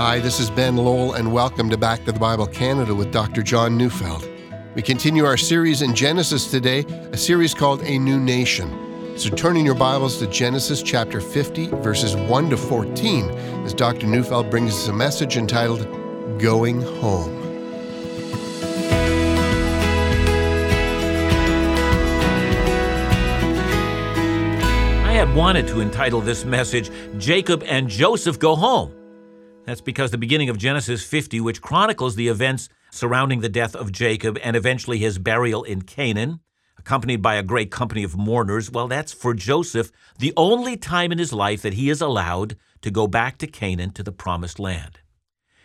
Hi, this is Ben Lowell, and welcome to Back to the Bible Canada with Dr. John Neufeld. We continue our series in Genesis today, a series called A New Nation. So turn in your Bibles to Genesis chapter 50, verses 1 to 14, as Dr. Neufeld brings us a message entitled Going Home. I had wanted to entitle this message, Jacob and Joseph Go Home. That's because the beginning of Genesis 50, which chronicles the events surrounding the death of Jacob and eventually his burial in Canaan, accompanied by a great company of mourners, well, that's for Joseph the only time in his life that he is allowed to go back to Canaan to the promised land.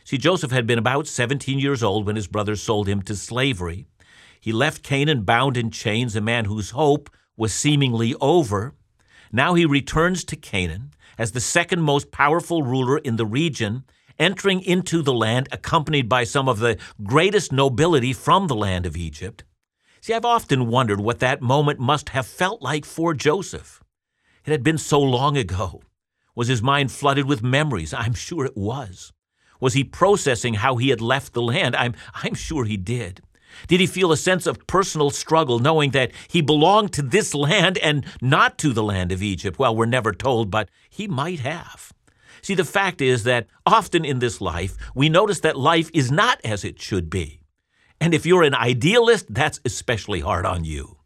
See, Joseph had been about 17 years old when his brothers sold him to slavery. He left Canaan bound in chains, a man whose hope was seemingly over. Now he returns to Canaan as the second most powerful ruler in the region, entering into the land accompanied by some of the greatest nobility from the land of Egypt. See, I've often wondered what that moment must have felt like for Joseph. It had been so long ago. Was his mind flooded with memories? I'm sure it was. Was he processing how he had left the land? I'm, I'm sure he did. Did he feel a sense of personal struggle knowing that he belonged to this land and not to the land of Egypt? Well, we're never told, but he might have. See, the fact is that often in this life, we notice that life is not as it should be. And if you're an idealist, that's especially hard on you.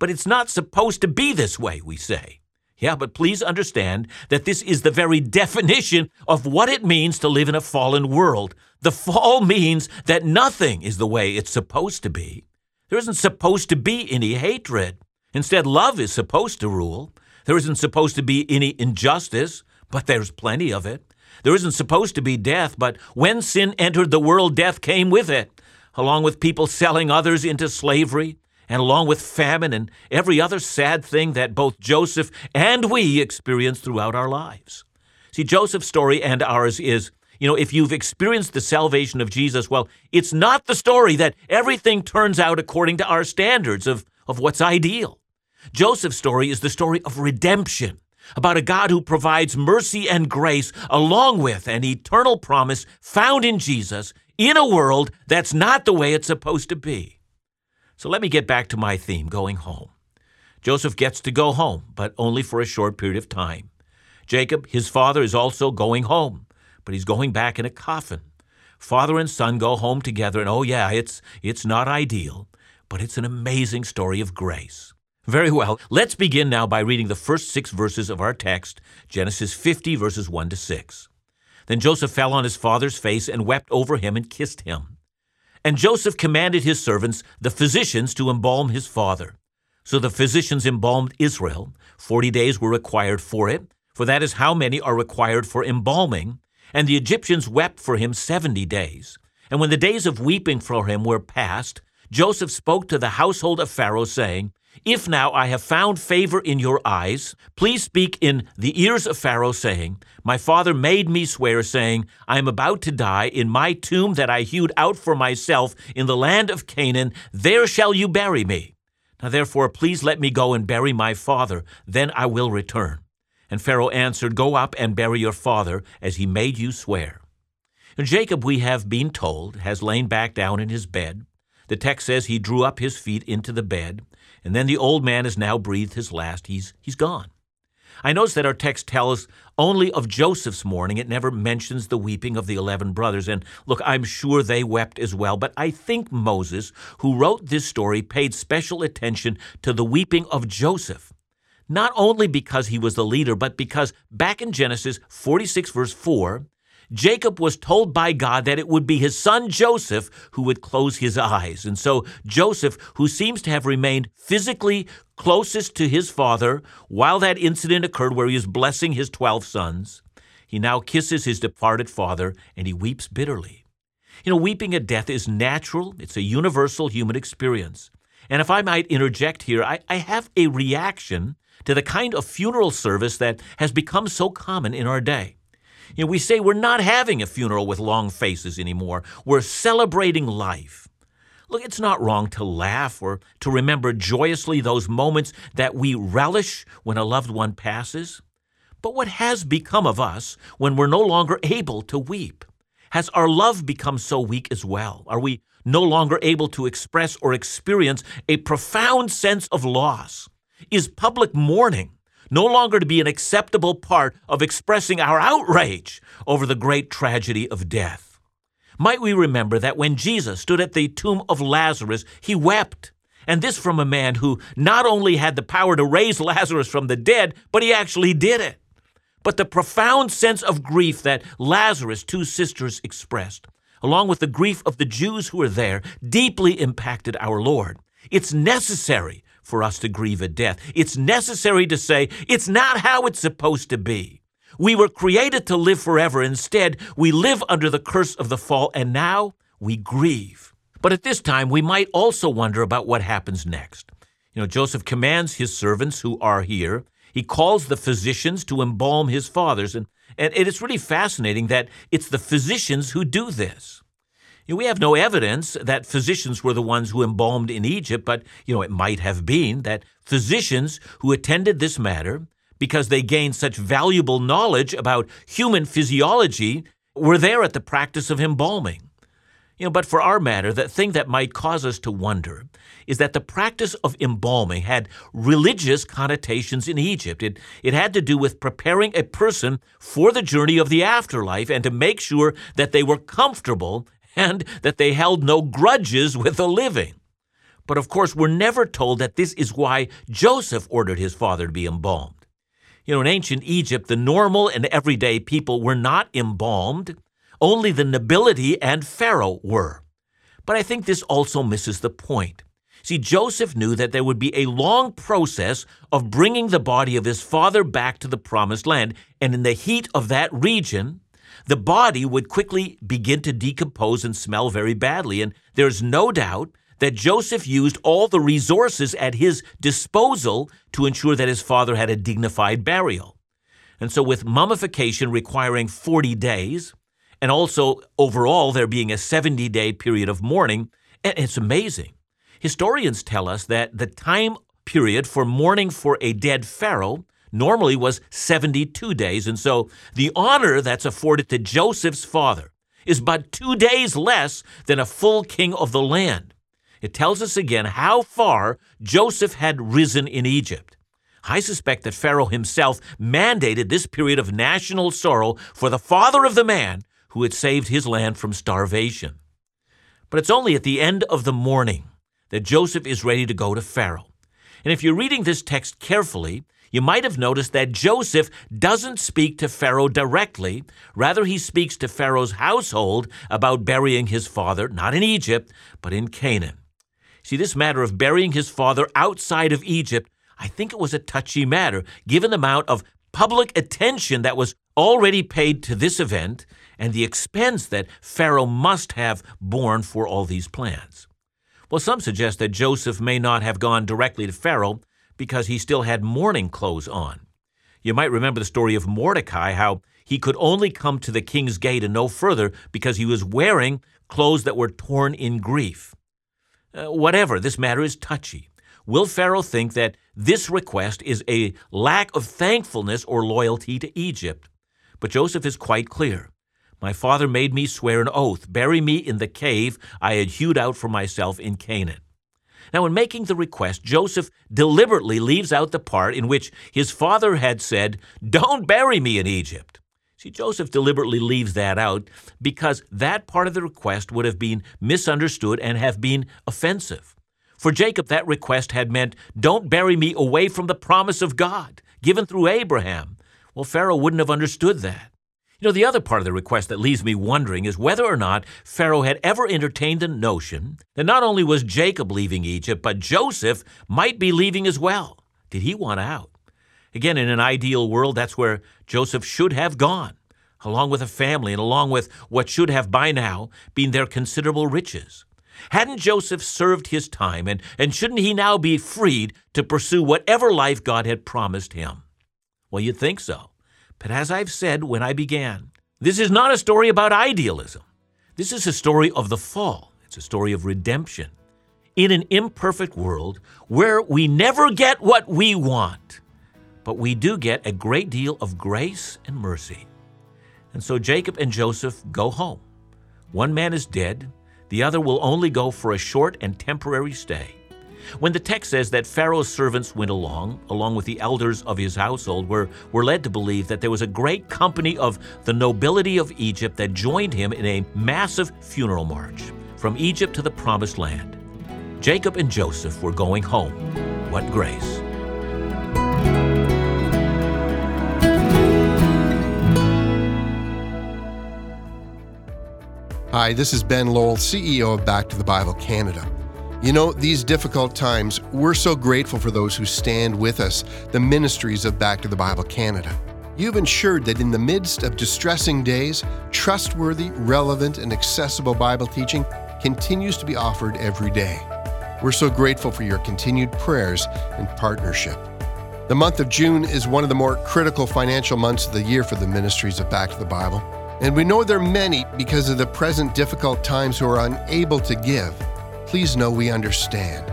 But it's not supposed to be this way, we say. Yeah, but please understand that this is the very definition of what it means to live in a fallen world. The fall means that nothing is the way it's supposed to be. There isn't supposed to be any hatred. Instead, love is supposed to rule. There isn't supposed to be any injustice, but there's plenty of it. There isn't supposed to be death, but when sin entered the world, death came with it, along with people selling others into slavery, and along with famine and every other sad thing that both Joseph and we experience throughout our lives. See, Joseph's story and ours is, you know, if you've experienced the salvation of Jesus, well, it's not the story that everything turns out according to our standards of, of what's ideal. Joseph's story is the story of redemption, about a God who provides mercy and grace along with an eternal promise found in Jesus in a world that's not the way it's supposed to be. So let me get back to my theme going home. Joseph gets to go home, but only for a short period of time. Jacob, his father, is also going home, but he's going back in a coffin. Father and son go home together, and oh, yeah, it's, it's not ideal, but it's an amazing story of grace. Very well, let's begin now by reading the first six verses of our text, Genesis 50, verses 1 to 6. Then Joseph fell on his father's face and wept over him and kissed him. And Joseph commanded his servants, the physicians, to embalm his father. So the physicians embalmed Israel. Forty days were required for it, for that is how many are required for embalming. And the Egyptians wept for him seventy days. And when the days of weeping for him were past, Joseph spoke to the household of Pharaoh, saying, if now I have found favor in your eyes, please speak in the ears of Pharaoh, saying, My father made me swear, saying, I am about to die in my tomb that I hewed out for myself in the land of Canaan. There shall you bury me. Now therefore, please let me go and bury my father, then I will return. And Pharaoh answered, Go up and bury your father, as he made you swear. And Jacob, we have been told, has lain back down in his bed. The text says he drew up his feet into the bed. And then the old man has now breathed his last. He's, he's gone. I notice that our text tells only of Joseph's mourning. It never mentions the weeping of the 11 brothers. And look, I'm sure they wept as well. But I think Moses, who wrote this story, paid special attention to the weeping of Joseph. Not only because he was the leader, but because back in Genesis 46, verse 4, Jacob was told by God that it would be his son Joseph who would close his eyes. And so Joseph, who seems to have remained physically closest to his father while that incident occurred where he was blessing his 12 sons, he now kisses his departed father and he weeps bitterly. You know, weeping at death is natural, it's a universal human experience. And if I might interject here, I, I have a reaction to the kind of funeral service that has become so common in our day. You know, we say we're not having a funeral with long faces anymore. We're celebrating life. Look, it's not wrong to laugh or to remember joyously those moments that we relish when a loved one passes. But what has become of us when we're no longer able to weep? Has our love become so weak as well? Are we no longer able to express or experience a profound sense of loss? Is public mourning no longer to be an acceptable part of expressing our outrage over the great tragedy of death? Might we remember that when Jesus stood at the tomb of Lazarus, he wept? And this from a man who not only had the power to raise Lazarus from the dead, but he actually did it. But the profound sense of grief that Lazarus' two sisters expressed, along with the grief of the Jews who were there, deeply impacted our Lord. It's necessary for us to grieve at death. It's necessary to say, it's not how it's supposed to be. We were created to live forever. Instead, we live under the curse of the fall, and now we grieve. But at this time, we might also wonder about what happens next. You know, Joseph commands his servants who are here, he calls the physicians to embalm his fathers. And, and it is really fascinating that it's the physicians who do this. Know, we have no evidence that physicians were the ones who embalmed in Egypt, but you know, it might have been that physicians who attended this matter because they gained such valuable knowledge about human physiology were there at the practice of embalming. You know, but for our matter, the thing that might cause us to wonder is that the practice of embalming had religious connotations in Egypt. It, it had to do with preparing a person for the journey of the afterlife and to make sure that they were comfortable and that they held no grudges with the living. But of course, we're never told that this is why Joseph ordered his father to be embalmed. You know, in ancient Egypt, the normal and everyday people were not embalmed. Only the nobility and Pharaoh were. But I think this also misses the point. See, Joseph knew that there would be a long process of bringing the body of his father back to the promised land, and in the heat of that region, the body would quickly begin to decompose and smell very badly. And there's no doubt that Joseph used all the resources at his disposal to ensure that his father had a dignified burial. And so, with mummification requiring 40 days, and also overall there being a 70 day period of mourning. It's amazing. Historians tell us that the time period for mourning for a dead pharaoh normally was 72 days. And so the honor that's afforded to Joseph's father is but two days less than a full king of the land. It tells us again how far Joseph had risen in Egypt. I suspect that Pharaoh himself mandated this period of national sorrow for the father of the man who had saved his land from starvation. But it's only at the end of the morning that Joseph is ready to go to Pharaoh. And if you're reading this text carefully, you might have noticed that Joseph doesn't speak to Pharaoh directly. Rather, he speaks to Pharaoh's household about burying his father, not in Egypt, but in Canaan. See, this matter of burying his father outside of Egypt, I think it was a touchy matter, given the amount of public attention that was already paid to this event and the expense that Pharaoh must have borne for all these plans. Well, some suggest that Joseph may not have gone directly to Pharaoh because he still had mourning clothes on. You might remember the story of Mordecai, how he could only come to the king's gate and no further because he was wearing clothes that were torn in grief. Uh, whatever, this matter is touchy. Will Pharaoh think that this request is a lack of thankfulness or loyalty to Egypt? But Joseph is quite clear. My father made me swear an oath, bury me in the cave I had hewed out for myself in Canaan. Now, in making the request, Joseph deliberately leaves out the part in which his father had said, Don't bury me in Egypt. See, Joseph deliberately leaves that out because that part of the request would have been misunderstood and have been offensive. For Jacob, that request had meant, Don't bury me away from the promise of God given through Abraham. Well, Pharaoh wouldn't have understood that. You know, the other part of the request that leaves me wondering is whether or not Pharaoh had ever entertained the notion that not only was Jacob leaving Egypt, but Joseph might be leaving as well. Did he want out? Again, in an ideal world, that's where Joseph should have gone, along with a family and along with what should have by now been their considerable riches. Hadn't Joseph served his time, and, and shouldn't he now be freed to pursue whatever life God had promised him? Well, you'd think so. But as I've said when I began, this is not a story about idealism. This is a story of the fall. It's a story of redemption. In an imperfect world where we never get what we want, but we do get a great deal of grace and mercy. And so Jacob and Joseph go home. One man is dead, the other will only go for a short and temporary stay. When the text says that Pharaoh's servants went along, along with the elders of his household, were, were led to believe that there was a great company of the nobility of Egypt that joined him in a massive funeral march from Egypt to the promised land. Jacob and Joseph were going home. What grace! Hi, this is Ben Lowell, CEO of Back to the Bible Canada. You know, these difficult times, we're so grateful for those who stand with us, the ministries of Back to the Bible Canada. You've ensured that in the midst of distressing days, trustworthy, relevant, and accessible Bible teaching continues to be offered every day. We're so grateful for your continued prayers and partnership. The month of June is one of the more critical financial months of the year for the ministries of Back to the Bible, and we know there are many because of the present difficult times who are unable to give please know we understand.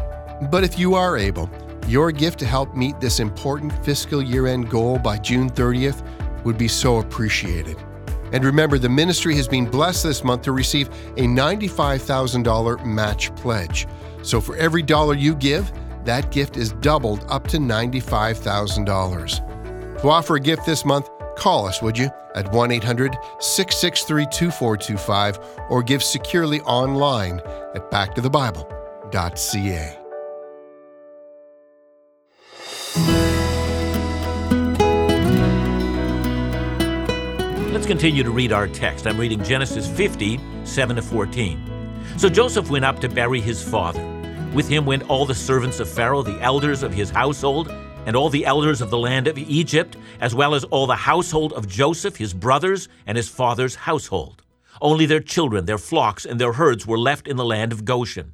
But if you are able, your gift to help meet this important fiscal year end goal by June 30th would be so appreciated. And remember, the ministry has been blessed this month to receive a $95,000 match pledge. So for every dollar you give, that gift is doubled up to $95,000. To offer a gift this month, call us, would you, at 1 800 663 2425 or give securely online at backtothebible.ca. Let's continue to read our text. I'm reading Genesis 50, 7 to 14. So Joseph went up to bury his father. With him went all the servants of Pharaoh, the elders of his household, and all the elders of the land of Egypt, as well as all the household of Joseph, his brothers, and his father's household. Only their children, their flocks, and their herds were left in the land of Goshen.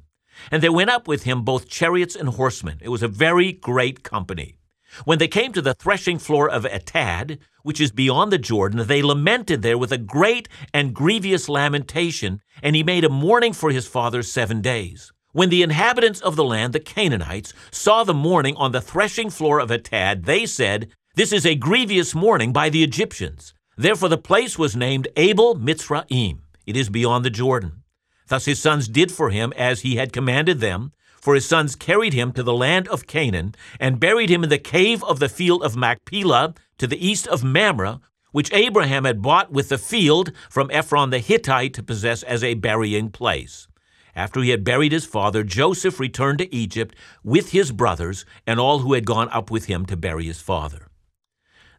And there went up with him both chariots and horsemen. It was a very great company. When they came to the threshing floor of Atad, which is beyond the Jordan, they lamented there with a great and grievous lamentation, and he made a mourning for his father seven days. When the inhabitants of the land, the Canaanites, saw the mourning on the threshing floor of Atad, they said, This is a grievous mourning by the Egyptians. Therefore the place was named Abel Mitzraim. It is beyond the Jordan. Thus his sons did for him as he had commanded them, for his sons carried him to the land of Canaan, and buried him in the cave of the field of Machpelah, to the east of Mamre, which Abraham had bought with the field from Ephron the Hittite to possess as a burying place. After he had buried his father, Joseph returned to Egypt with his brothers and all who had gone up with him to bury his father.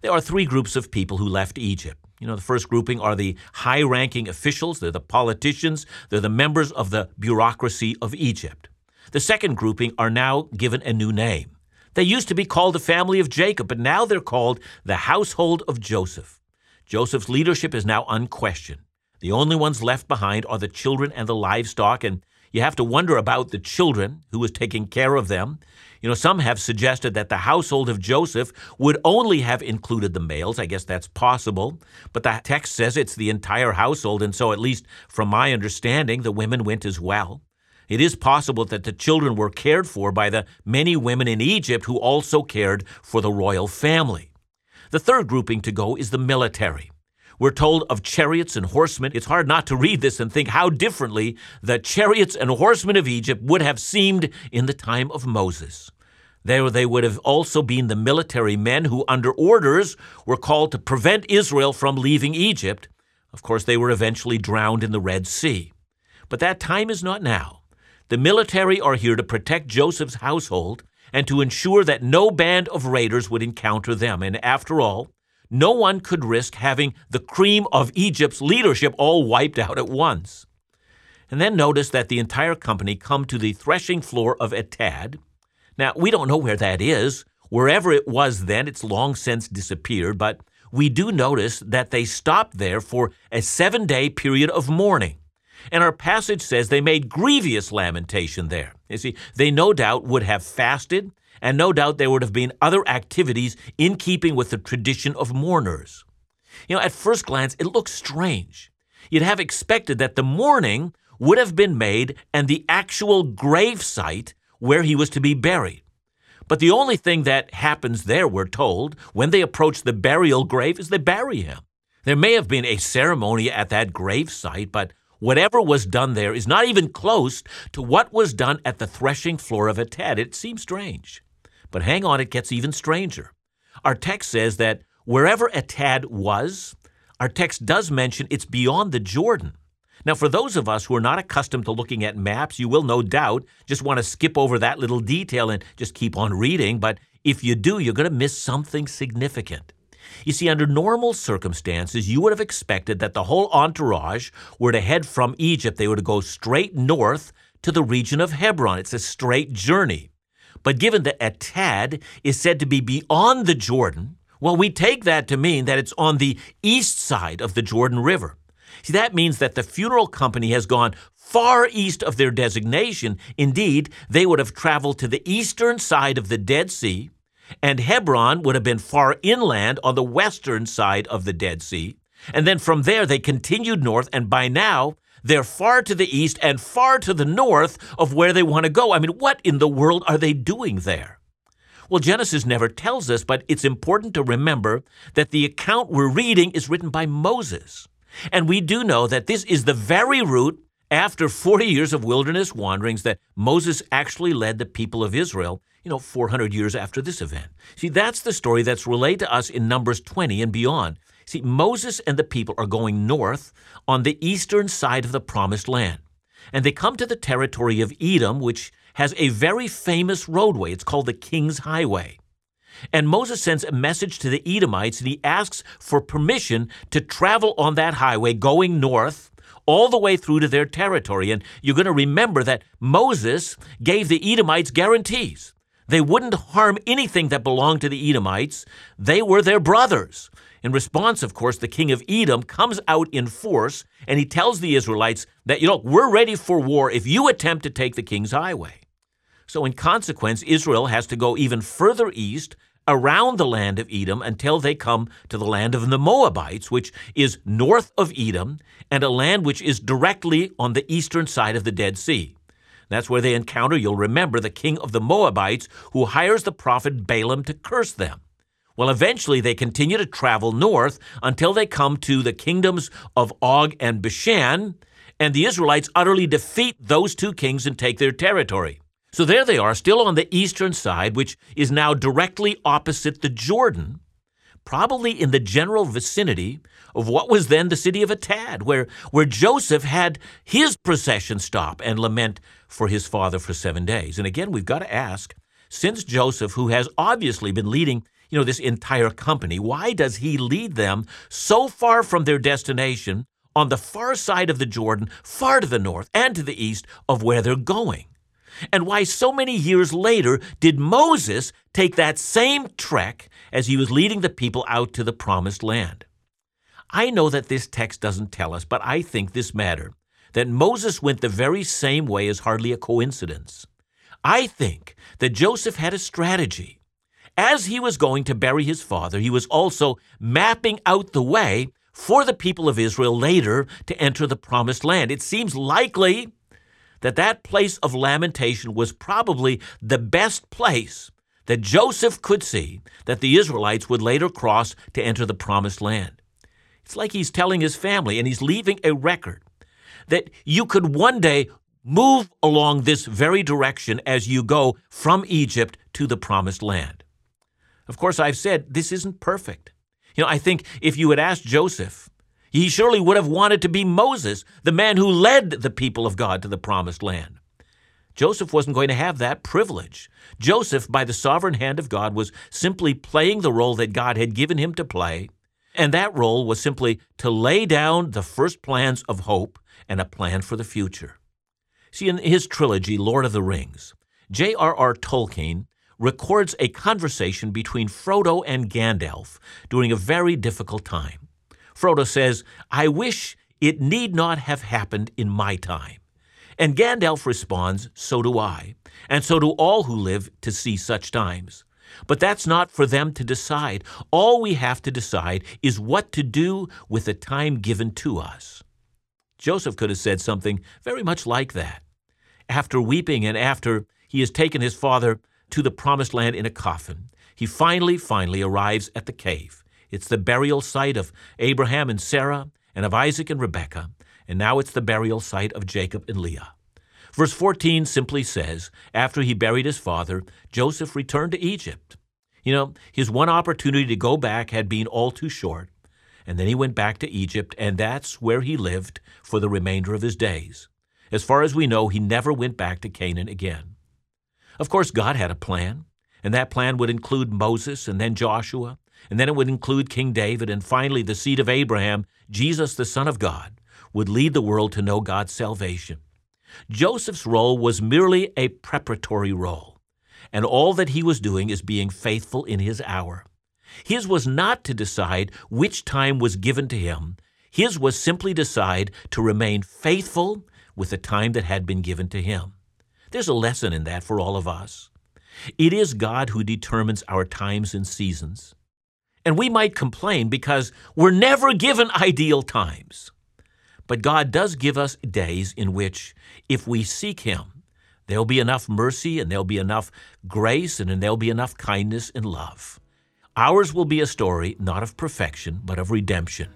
There are three groups of people who left Egypt. You know, the first grouping are the high ranking officials, they're the politicians, they're the members of the bureaucracy of Egypt. The second grouping are now given a new name. They used to be called the family of Jacob, but now they're called the household of Joseph. Joseph's leadership is now unquestioned. The only ones left behind are the children and the livestock, and you have to wonder about the children, who was taking care of them. You know, some have suggested that the household of Joseph would only have included the males. I guess that's possible. But the text says it's the entire household, and so, at least from my understanding, the women went as well. It is possible that the children were cared for by the many women in Egypt who also cared for the royal family. The third grouping to go is the military. We're told of chariots and horsemen. It's hard not to read this and think how differently the chariots and horsemen of Egypt would have seemed in the time of Moses. There they would have also been the military men who, under orders, were called to prevent Israel from leaving Egypt. Of course, they were eventually drowned in the Red Sea. But that time is not now. The military are here to protect Joseph's household and to ensure that no band of raiders would encounter them. And after all, no one could risk having the cream of Egypt's leadership all wiped out at once. And then notice that the entire company come to the threshing floor of Atad. Now, we don't know where that is. Wherever it was then, it's long since disappeared, but we do notice that they stopped there for a seven day period of mourning. And our passage says they made grievous lamentation there. You see, they no doubt would have fasted and no doubt there would have been other activities in keeping with the tradition of mourners. You know, at first glance, it looks strange. You'd have expected that the mourning would have been made and the actual grave site where he was to be buried. But the only thing that happens there, we're told, when they approach the burial grave is they bury him. There may have been a ceremony at that grave site, but Whatever was done there is not even close to what was done at the threshing floor of Atad. It seems strange. But hang on, it gets even stranger. Our text says that wherever Atad was, our text does mention it's beyond the Jordan. Now, for those of us who are not accustomed to looking at maps, you will no doubt just want to skip over that little detail and just keep on reading. But if you do, you're going to miss something significant. You see, under normal circumstances, you would have expected that the whole entourage were to head from Egypt. They were to go straight north to the region of Hebron. It's a straight journey. But given that Atad is said to be beyond the Jordan, well, we take that to mean that it's on the east side of the Jordan River. See, that means that the funeral company has gone far east of their designation. Indeed, they would have traveled to the eastern side of the Dead Sea, and Hebron would have been far inland on the western side of the Dead Sea. And then from there, they continued north, and by now, they're far to the east and far to the north of where they want to go. I mean, what in the world are they doing there? Well, Genesis never tells us, but it's important to remember that the account we're reading is written by Moses. And we do know that this is the very route after 40 years of wilderness wanderings that Moses actually led the people of Israel, you know, 400 years after this event. See, that's the story that's relayed to us in Numbers 20 and beyond. See, Moses and the people are going north on the eastern side of the promised land. And they come to the territory of Edom, which has a very famous roadway. It's called the King's Highway. And Moses sends a message to the Edomites and he asks for permission to travel on that highway going north all the way through to their territory. And you're going to remember that Moses gave the Edomites guarantees. They wouldn't harm anything that belonged to the Edomites, they were their brothers. In response, of course, the king of Edom comes out in force and he tells the Israelites that, you know, we're ready for war if you attempt to take the king's highway. So, in consequence, Israel has to go even further east around the land of Edom until they come to the land of the Moabites, which is north of Edom, and a land which is directly on the eastern side of the Dead Sea. That's where they encounter, you'll remember, the king of the Moabites who hires the prophet Balaam to curse them. Well, eventually they continue to travel north until they come to the kingdoms of Og and Bashan, and the Israelites utterly defeat those two kings and take their territory. So there they are, still on the eastern side, which is now directly opposite the Jordan, probably in the general vicinity of what was then the city of Atad, where, where Joseph had his procession stop and lament for his father for seven days. And again, we've got to ask, since Joseph, who has obviously been leading you know, this entire company, why does he lead them so far from their destination on the far side of the Jordan, far to the north and to the east of where they're going? and why so many years later did Moses take that same trek as he was leading the people out to the promised land. I know that this text doesn't tell us, but I think this matter that Moses went the very same way is hardly a coincidence. I think that Joseph had a strategy. As he was going to bury his father, he was also mapping out the way for the people of Israel later to enter the promised land. It seems likely that that place of lamentation was probably the best place that Joseph could see that the Israelites would later cross to enter the promised land. It's like he's telling his family and he's leaving a record that you could one day move along this very direction as you go from Egypt to the promised land. Of course, I've said this isn't perfect. You know, I think if you had asked Joseph, he surely would have wanted to be Moses, the man who led the people of God to the promised land. Joseph wasn't going to have that privilege. Joseph, by the sovereign hand of God, was simply playing the role that God had given him to play, and that role was simply to lay down the first plans of hope and a plan for the future. See, in his trilogy, Lord of the Rings, J.R.R. Tolkien records a conversation between Frodo and Gandalf during a very difficult time. Frodo says, I wish it need not have happened in my time. And Gandalf responds, So do I, and so do all who live to see such times. But that's not for them to decide. All we have to decide is what to do with the time given to us. Joseph could have said something very much like that. After weeping and after he has taken his father to the promised land in a coffin, he finally, finally arrives at the cave. It's the burial site of Abraham and Sarah and of Isaac and Rebekah. and now it's the burial site of Jacob and Leah. Verse 14 simply says, After he buried his father, Joseph returned to Egypt. You know, his one opportunity to go back had been all too short, and then he went back to Egypt, and that's where he lived for the remainder of his days. As far as we know, he never went back to Canaan again. Of course, God had a plan, and that plan would include Moses and then Joshua, and then it would include King David, and finally the seed of Abraham, Jesus, the Son of God, would lead the world to know God's salvation. Joseph's role was merely a preparatory role, and all that he was doing is being faithful in his hour. His was not to decide which time was given to him. His was simply decide to remain faithful with the time that had been given to him. There's a lesson in that for all of us. It is God who determines our times and seasons. And we might complain because we're never given ideal times. But God does give us days in which, if we seek Him, there'll be enough mercy and there'll be enough grace and there'll be enough kindness and love. Ours will be a story not of perfection, but of redemption.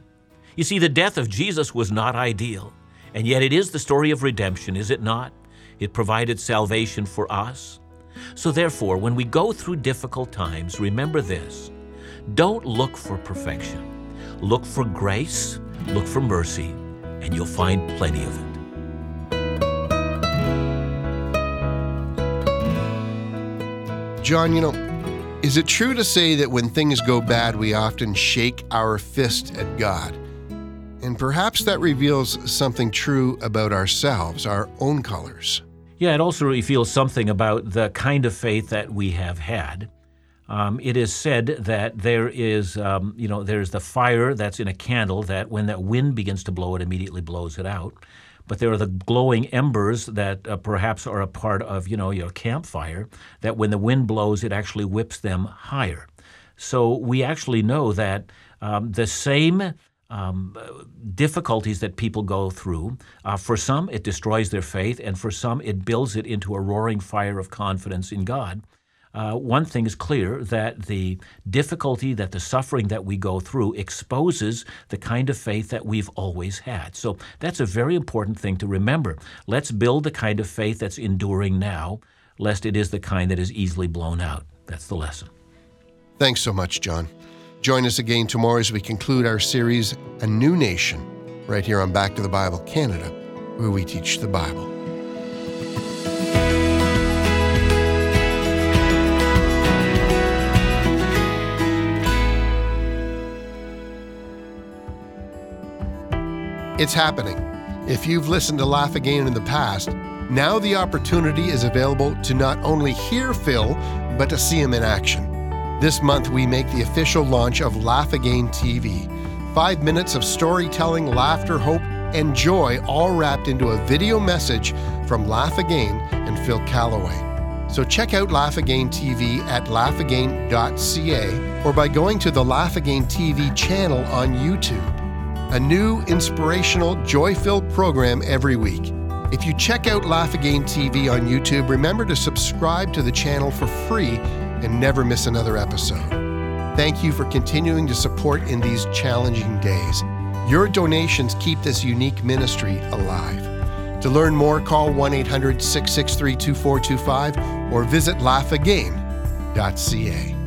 You see, the death of Jesus was not ideal, and yet it is the story of redemption, is it not? It provided salvation for us. So, therefore, when we go through difficult times, remember this don't look for perfection. Look for grace, look for mercy, and you'll find plenty of it. John, you know, is it true to say that when things go bad, we often shake our fist at God? And perhaps that reveals something true about ourselves, our own colors. Yeah, it also reveals something about the kind of faith that we have had. Um, it is said that there is, um, you know, there's the fire that's in a candle that when that wind begins to blow, it immediately blows it out. But there are the glowing embers that uh, perhaps are a part of, you know, your campfire that when the wind blows, it actually whips them higher. So we actually know that um, the same um, difficulties that people go through. Uh, for some, it destroys their faith, and for some, it builds it into a roaring fire of confidence in God. Uh, one thing is clear that the difficulty, that the suffering that we go through exposes the kind of faith that we've always had. So that's a very important thing to remember. Let's build the kind of faith that's enduring now, lest it is the kind that is easily blown out. That's the lesson. Thanks so much, John. Join us again tomorrow as we conclude our series, A New Nation, right here on Back to the Bible Canada, where we teach the Bible. It's happening. If you've listened to Laugh Again in the past, now the opportunity is available to not only hear Phil, but to see him in action. This month, we make the official launch of Laugh Again TV. Five minutes of storytelling, laughter, hope, and joy, all wrapped into a video message from Laugh Again and Phil Callaway. So check out Laugh Again TV at laughagain.ca or by going to the Laugh Again TV channel on YouTube a new inspirational, joy filled program every week. If you check out Laugh Again TV on YouTube, remember to subscribe to the channel for free and never miss another episode. Thank you for continuing to support in these challenging days. Your donations keep this unique ministry alive. To learn more, call 1 800 663 2425 or visit laughagain.ca.